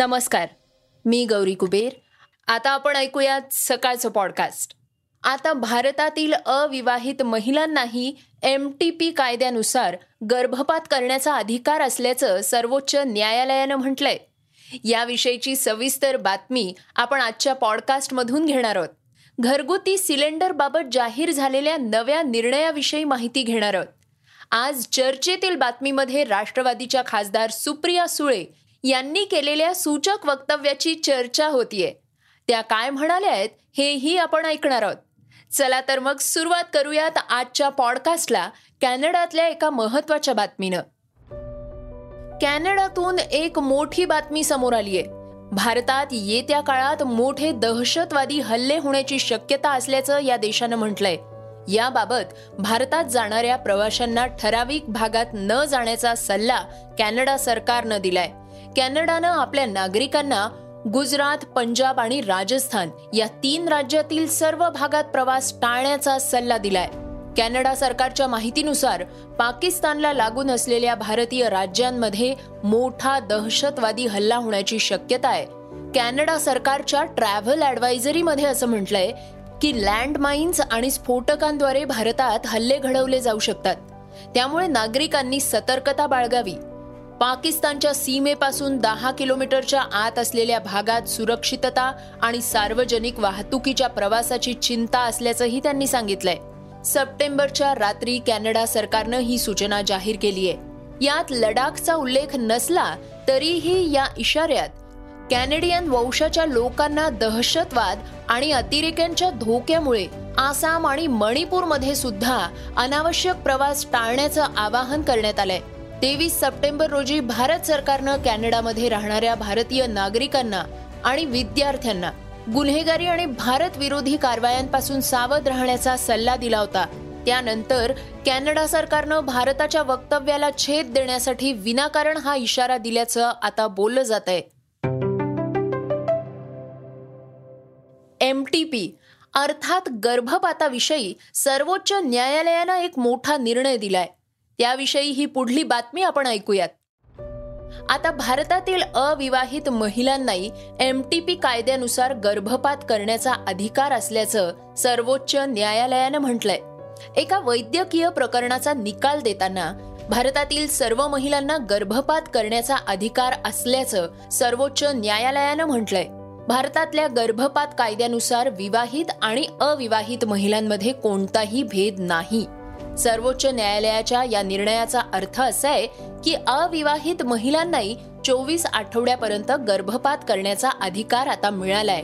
नमस्कार मी गौरी कुबेर. आता आपण ऐकूयात सकाळचं पॉडकास्ट आता भारतातील अविवाहित महिलांनाही एम टी पी कायद्यानुसार गर्भपात करण्याचा अधिकार असल्याचं सर्वोच्च न्यायालयानं म्हटलंय. याविषयीची सविस्तर बातमी आपण आजच्या पॉडकास्टमधून घेणार आहोत. घरगुती सिलेंडरबाबत जाहीर झालेल्या नव्या निर्णयाविषयी माहिती घेणार आहोत. आज चर्चेतील बातमीमध्ये राष्ट्रवादीच्या खासदार सुप्रिया सुळे यांनी केलेल्या सूचक वक्तव्याची चर्चा होतीये. त्या काय म्हणाल्या आहेत हेही आपण ऐकणार आहोत. चला तर मग सुरुवात करूयात आजच्या पॉडकास्टला कॅनडातल्या एका महत्त्वाच्या बातमीनं. कॅनडातून एक मोठी बातमी समोर आली आहे भारतात येत्या काळात मोठे दहशतवादी हल्ले होण्याची शक्यता असल्याचं या देशानं म्हटलंय. याबाबत भारतात जाणाऱ्या प्रवाशांना ठराविक भागात न जाण्याचा सल्ला कॅनडा सरकारनं दिलाय. कॅनडानं आपल्या नागरिकांना गुजरात पंजाब आणि राजस्थान या तीन राज्यातील सर्व भागात प्रवास टाळण्याचा सल्ला दिलाय. कॅनडा सरकारच्या माहितीनुसार पाकिस्तानला लागून असलेल्या भारतीय राज्यांमध्ये मोठा दहशतवादी हल्ला होण्याची शक्यता आहे. कॅनडा सरकारच्या ट्रॅव्हल ॲडवायझरीमध्ये असं म्हटलंय की लँडमाइन्स आणि स्फोटकांद्वारे भारतात हल्ले घडवले जाऊ शकतात. त्यामुळे नागरिकांनी सतर्कता बाळगावी. पाकिस्तानच्या सीमेपासून दहा किलोमीटरच्या आत असलेल्या भागात सुरक्षितता आणि सार्वजनिक वाहतुकीच्या प्रवासाची चिंता असल्याचंही त्यांनी सांगितलंय. सप्टेंबरच्या रात्री कॅनडा सरकारनं ही सूचना जाहीर केली आहे. यात लडाखचा उल्लेख नसला तरीही या इशाऱ्यात कॅनेडियन वंशाच्या लोकांना दहशतवाद आणि अतिरेक्यांच्या धोक्यामुळे आसाम आणि मणिपूरमध्ये सुद्धा अनावश्यक प्रवास टाळण्याचं आवाहन करण्यात आलंय. तेवीस सप्टेंबर रोजी भारत सरकारनं कॅनडामध्ये राहणाऱ्या भारतीय नागरिकांना आणि विद्यार्थ्यांना गुन्हेगारी आणि भारत विरोधी कारवायांपासून सावध राहण्याचा सल्ला दिला होता. त्यानंतर कॅनडा सरकारनं भारताच्या वक्तव्याला छेद देण्यासाठी विनाकारण हा इशारा दिल्याचं आता बोललं जात आहे एम टी पी अर्थात गर्भपाताविषयी सर्वोच्च न्यायालयानं एक मोठा निर्णय दिलाय. त्याविषयी ही पुढली बातमी आपण ऐकूयात. आता भारतातील अविवाहित महिलांनाही एम टी पी कायद्यानुसार गर्भपात करण्याचा अधिकार असल्याचं सर्वोच्च न्यायालयानं म्हटलंय. एका वैद्यकीय प्रकरणाचा निकाल देताना भारतातील सर्व महिलांना गर्भपात करण्याचा अधिकार असल्याचं सर्वोच्च न्यायालयानं म्हटलंय. भारतातल्या गर्भपात कायद्यानुसार विवाहित आणि अविवाहित महिलांमध्ये कोणताही भेद नाही. सर्वोच्च न्यायालयाच्या या निर्णयाचा अर्थ असा आहे की अविवाहित महिलांनाही चोवीस आठवड्यापर्यंत गर्भपात करण्याचा अधिकार आता मिळालाय.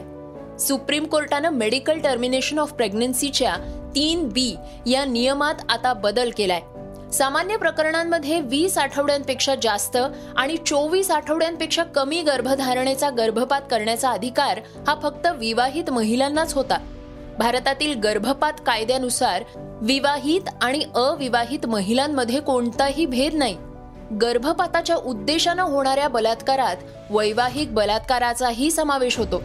सुप्रीम कोर्टानं मेडिकल टर्मिनेशन ऑफ प्रेग्नन्सीच्या तीन बी या नियमात आता बदल केलाय. सामान्य प्रकरणांमध्ये वीस आठवड्यांपेक्षा जास्त आणि चोवीस आठवड्यांपेक्षा कमी गर्भधारणेचा गर्भपात करण्याचा अधिकार हा फक्त विवाहित महिलांनाच होता. भारतातील गर्भपात कायद्यानुसार विवाहित आणि अविवाहित महिलांमध्ये कोणताही भेद नाही. गर्भपाताच्या उद्देशानं होणाऱ्या बलात्कारात वैवाहिक बलात्काराचाही समावेश होतो.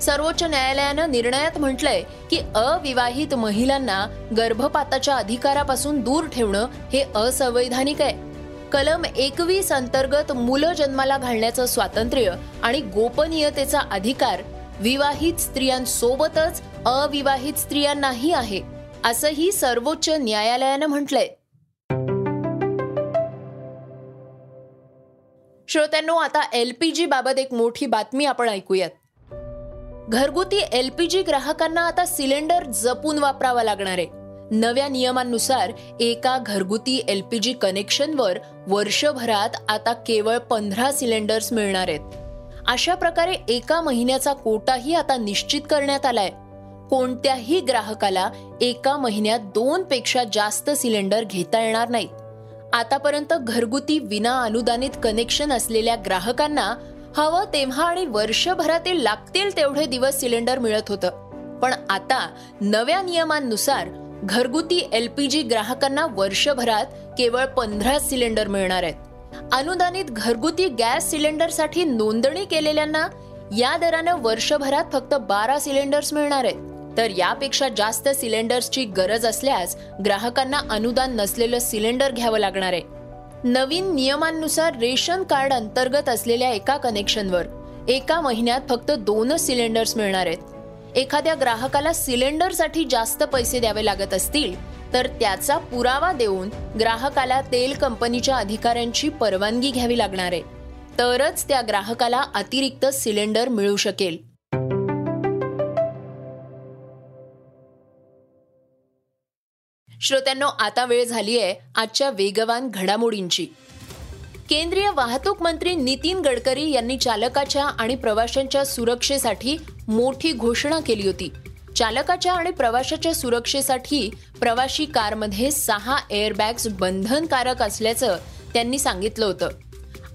सर्वोच्च न्यायालयानं निर्णयात म्हटलंय की अविवाहित महिलांना गर्भपाताच्या अधिकारापासून दूर ठेवणं हे असंवैधानिक आहे. कलम एकवीस अंतर्गत मुलं जन्माला घालण्याचं स्वातंत्र्य आणि गोपनीयतेचा अधिकार विवाहित स्त्रियांसोबतच अविवाहित स्त्रियांनाही आहे असंही सर्वोच्च न्यायालयानं म्हटलंय. श्रोत्यांनो आता एलपीजी बाबत एक मोठी बातमी आपण ऐकूयात. घरगुती एलपीजी ग्राहकांना आता सिलेंडर जपून वापरावा लागणार आहे. नव्या नियमांनुसार एका घरगुती एलपीजी कनेक्शनवर वर्षभरात आता केवळ पंधरा सिलेंडर्स मिळणार आहेत. अशा प्रकारे एका महिन्याचा कोटाही आता निश्चित करण्यात आलाय. कोणत्याही ग्राहकाला एका महिन्यात दोन पेक्षा जास्त सिलेंडर घेता येणार नाहीत. आतापर्यंत घरगुती विना अनुदानित कनेक्शन असलेल्या ग्राहकांना हवं तेव्हा आणि वर्षभरातील लागतील तेवढे दिवस सिलेंडर मिळत होतं. पण आता नव्या नियमांनुसार घरगुती एलपीजी ग्राहकांना वर्षभरात केवळ पंधरा सिलेंडर मिळणार आहेत. अनुदानित घरगुती गॅस सिलेंडरसाठी नोंदणी केलेल्यांना या दरानं वर्षभरात फक्त बारा सिलेंडर्स मिळणार आहेत. तर यापेक्षा जास्त सिलेंडर्सची गरज असल्यास ग्राहकांना अनुदान नसलेलं सिलेंडर घ्यावं लागणार आहे. नवीन नियमांनुसार रेशन कार्ड अंतर्गत असलेल्या एका कनेक्शनवर एका महिन्यात फक्त दोनच सिलेंडर्स मिळणार आहेत. एखाद्या ग्राहकाला सिलेंडरसाठी जास्त पैसे द्यावे लागत असतील तर त्याचा पुरावा देऊन ग्राहकाला तेल कंपनीच्या अधिकाऱ्यांची परवानगी घ्यावी लागणार आहे. तरच त्या ग्राहकाला अतिरिक्त सिलेंडर मिळू शकेल. श्रोत्यांनो आता वेळ झाली आहे आजच्या वेगवान घडामोडींची. केंद्रीय वाहतूक मंत्री नितीन गडकरी यांनी चालकाच्या आणि प्रवाशांच्या सुरक्षेसाठी मोठी घोषणा केली होती. चालकाच्या आणि प्रवाशाच्या सुरक्षेसाठी प्रवाशी कारमध्ये सहा एअरबॅग्स बंधनकारक असल्याचं त्यांनी सांगितलं होतं.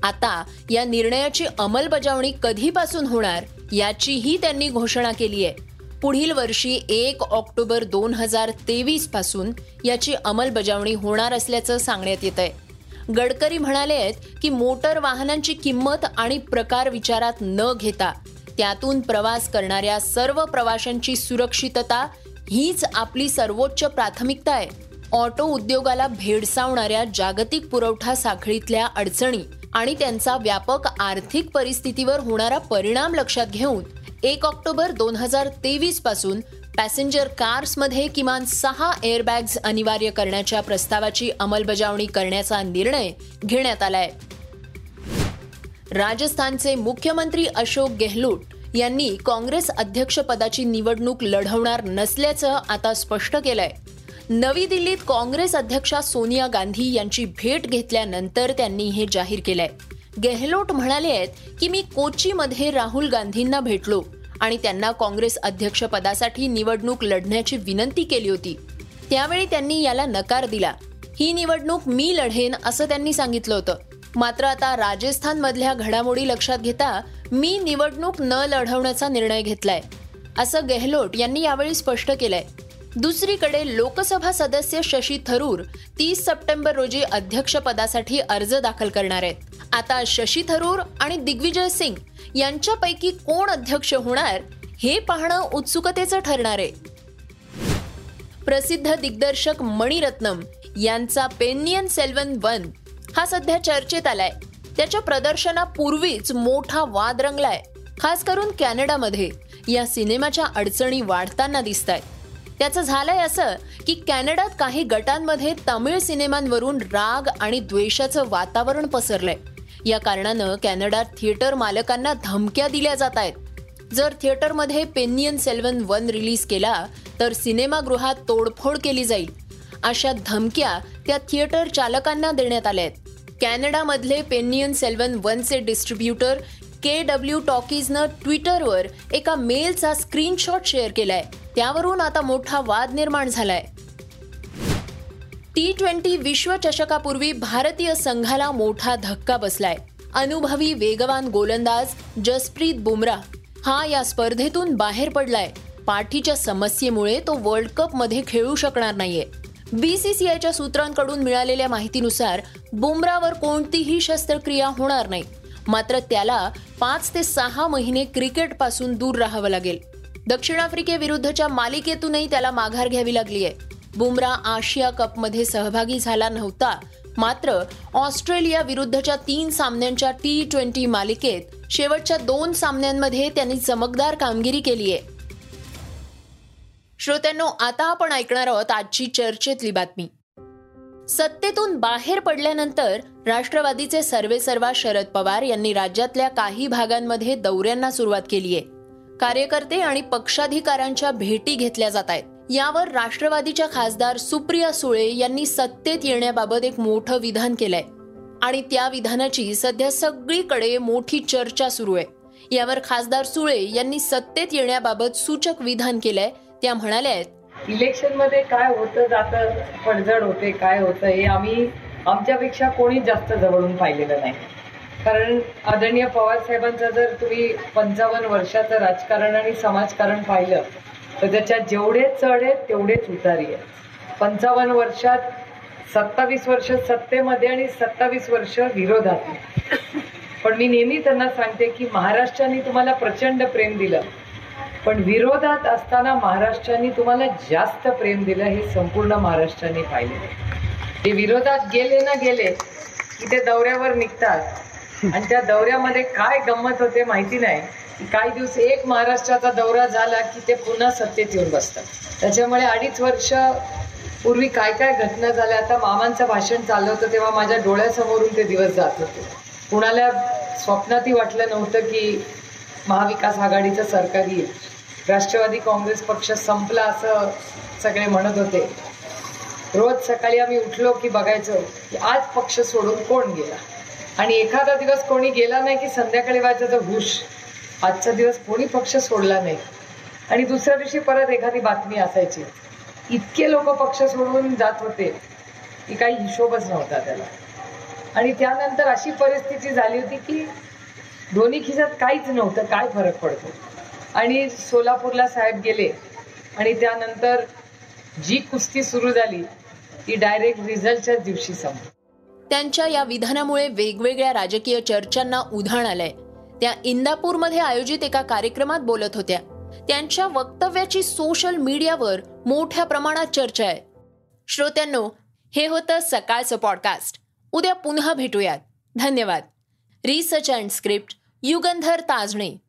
आता या निर्णयाची अंमलबजावणी कधीपासून होणार याचीही त्यांनी घोषणा केली आहे. पुढील वर्षी एक ऑक्टोबर दोन हजार तेवीसपासून याची अंमलबजावणी होणार असल्याचं सांगण्यात येत आहे गडकरी म्हणाले आहेत की मोटर वाहनांची किंमत आणि प्रकार विचारात न घेता त्यातून प्रवास करणाऱ्या सर्व प्रवाशांची सुरक्षितता हीच आपली सर्वोच्च प्राथमिकता आहे. ऑटो उद्योगाला भेडसावणाऱ्या जागतिक पुरवठा साखळीतल्या अडचणी आणि त्यांचा व्यापक आर्थिक परिस्थितीवर होणारा परिणाम लक्षात घेऊन एक ऑक्टोबर दोन हजार तेवीसपासून पॅसेंजर कार्समध्ये किमान सहा एअरबॅग्स अनिवार्य करण्याच्या प्रस्तावाची अंमलबजावणी करण्याचा निर्णय घेण्यात आलाय. राजस्थानचे मुख्यमंत्री अशोक गेहलोत यांनी काँग्रेस अध्यक्षपदाची निवडणूक लढवणार नसल्याचं आता स्पष्ट केलंय. नवी दिल्लीत काँग्रेस अध्यक्षा सोनिया गांधी यांची भेट घेतल्यानंतर त्यांनी हे जाहीर केलंय. गेहलोट म्हणाले आहेत की मी कोचीमध्ये राहुल गांधींना भेटलो. आणि त्यांना काँग्रेस अध्यक्षपदासाठी निवडणूक लढण्याची विनंती केली होती. त्यावेळी त्यांनी याला नकार दिला. ही निवडणूक मी लढेन असं त्यांनी सांगितलं होतं. मात्र आता राजस्थानमधल्या घडामोडी लक्षात घेता मी निवडणूक न लढवण्याचा निर्णय घेतलाय असं गेहलोट यांनी यावेळी स्पष्ट केलंय. दुसरीकडे लोकसभा सदस्य शशी थरूर तीस सप्टेंबर रोजी अध्यक्षपदासाठी अर्ज दाखल करणार आहेत. आता शशी थरूर आणि दिग्विजय सिंग यांच्यापैकी कोण अध्यक्ष होणार हे पाहणं उत्सुकतेचं ठरणार आहे. प्रसिद्ध दिग्दर्शक मणिरत्नम यांचा पेनियन सेल्वन वन हा सध्या चर्चेत आलाय. त्याच्या प्रदर्शनापूर्वीच मोठा वाद रंगलाय. खास करून कॅनडामध्ये या सिनेमाच्या अडचणी वाढताना दिसत आहेत त्याचं झालंय असं की कॅनडात काही गटांमध्ये तमिळ सिनेमांवरून राग आणि द्वेषाचं वातावरण पसरलंय. या कारणानं कॅनडात थिएटर मालकांना धमक्या दिल्या जात आहेत. जर थिएटरमध्ये पेनियन सेल्वन वन रिलीज केला तर सिनेमागृहात तोडफोड केली जाईल. अशा धमक्या त्या थिएटर चालकांना देण्यात आल्या आहेत. कॅनडामधले पेनियन सेल्वन वनचे डिस्ट्रीब्युटर के डब्ल्यू टॉकीजनं ट्विटरवर एका मेलचा स्क्रीनशॉट शेअर केलाय. त्यावरून आता मोठा वाद निर्माण झालाय. टी ट्वेंटी विश्वचषकापूर्वी भारतीय संघाला मोठा धक्का बसलाय. अनुभवी वेगवान गोलंदाज जसप्रीत बुमराह हा या स्पर्धेतून बाहेर पडलाय. पाठीच्या समस्येमुळे तो वर्ल्ड कपमध्ये खेळू शकणार नाहीये. बीसीसीआयच्या सूत्रांकडून मिळालेल्या माहितीनुसार बुमरावर कोणतीही शस्त्रक्रिया होणार नाही. मात्र त्याला पाच ते सहा महिने क्रिकेटपासून दूर राहावं लागेल. दक्षिण आफ्रिकेविरुद्धच्या मालिकेतूनही त्याला माघार घ्यावी लागली आहे बुमरा आशिया कपमध्ये सहभागी झाला नव्हता. मात्र ऑस्ट्रेलिया विरुद्धच्या तीन सामन्यांच्या टी ट्वेंटी मालिकेत शेवटच्या दोन सामन्यांमध्ये त्यांनी चमकदार कामगिरी केली आहे. श्रोत्यांनो आता आपण ऐकणार आहोत आजची चर्चेतली बातमी. सत्तेतून बाहेर पडल्यानंतर राष्ट्रवादीचे सर्वेसर्वा शरद पवार यांनी राज्यातल्या काही भागांमध्ये दौऱ्यांना सुरुवात केली आहे. कार्यकर्ते आणि पक्षाधिकाऱ्यांच्या भेटी घेतल्या जात आहेत. यावर राष्ट्रवादीच्या खासदार सुप्रिया सुळे यांनी सत्तेत येण्याबाबत एक मोठं विधान केलंय. आणि त्या विधानाची सध्या सगळीकडे मोठी चर्चा सुरू आहे. यावर खासदार सुळे यांनी सत्तेत येण्याबाबत सूचक विधान केलंय त्या म्हणाल्या आहेत. इलेक्शनमध्ये काय होतं जातं पडझड होते काय होतं हे आम्ही आमच्यापेक्षा कोणी जास्त जवळून पाहिलेलं नाही. कारण आदरणीय पवार साहेबांचं जर तुम्ही पंचावन्न वर्षाचं राजकारण आणि समाजकारण पाहिलं तर त्याच्यात जेवढे चढ आहेत तेवढेच उतारी आहेत. पंचावन्न वर्षात सत्तावीस वर्ष सत्तेमध्ये आणि सत्तावीस वर्ष विरोधात पण मी नेहमी त्यांना सांगते की महाराष्ट्राने तुम्हाला प्रचंड प्रेम दिलं. पण विरोधात असताना महाराष्ट्राने तुम्हाला जास्त प्रेम दिलं हे संपूर्ण महाराष्ट्राने पाहिले. ते विरोधात गेले ना गेले की ते दौऱ्यावर निघतात. आणि त्या दौऱ्यामध्ये काय गंमत होते माहिती नाही. काही दिवस एक महाराष्ट्राचा दौरा झाला की ते पुन्हा सत्तेत येऊन बसतात. त्याच्यामुळे अडीच वर्ष पूर्वी काय काय घटना झाल्या आता मामांचं भाषण चाललं होतं तेव्हा माझ्या डोळ्यासमोरून ते दिवस जात होते. कुणाला स्वप्नातही वाटलं नव्हतं की महाविकास आघाडीचं सरकार येईल. राष्ट्रवादी काँग्रेस पक्ष संपला असं सगळे म्हणत होते. रोज सकाळी आम्ही उठलो की बघायचो की आज पक्ष सोडून कोण गेला? आणि एखादा दिवस कोणी गेला नाही की संध्याकाळी व्हायचं तर हुश. आजचा दिवस कोणी पक्ष सोडला नाही. आणि दुसऱ्या दिवशी परत एखादी बातमी असायची. इतके लोक पक्ष सोडून जात होते की काही हिशोबच नव्हता त्याला. आणि त्यानंतर अशी परिस्थिती झाली होती की दोन्ही खिशात काहीच नव्हतं काय फरक पडतो. आणि सोलापूरला साहेब गेले आणि त्यानंतर जी कुस्ती सुरू झाली ती डायरेक्ट रिझल्टच्या दिवशी संपली. त्यांच्या या विधानामुळे वेगवेगळ्या राजकीय चर्चांना उधाण आलंय. त्या इंदापूरमध्ये आयोजित एका कार्यक्रमात बोलत होत्या. त्यांच्या वक्तव्याची सोशल मीडियावर मोठ्या प्रमाणात चर्चा आहे. श्रोत्यांनो हे होतं सकाळचं पॉडकास्ट उद्या पुन्हा भेटूयात. धन्यवाद. Research and script Yugandhar Tajane.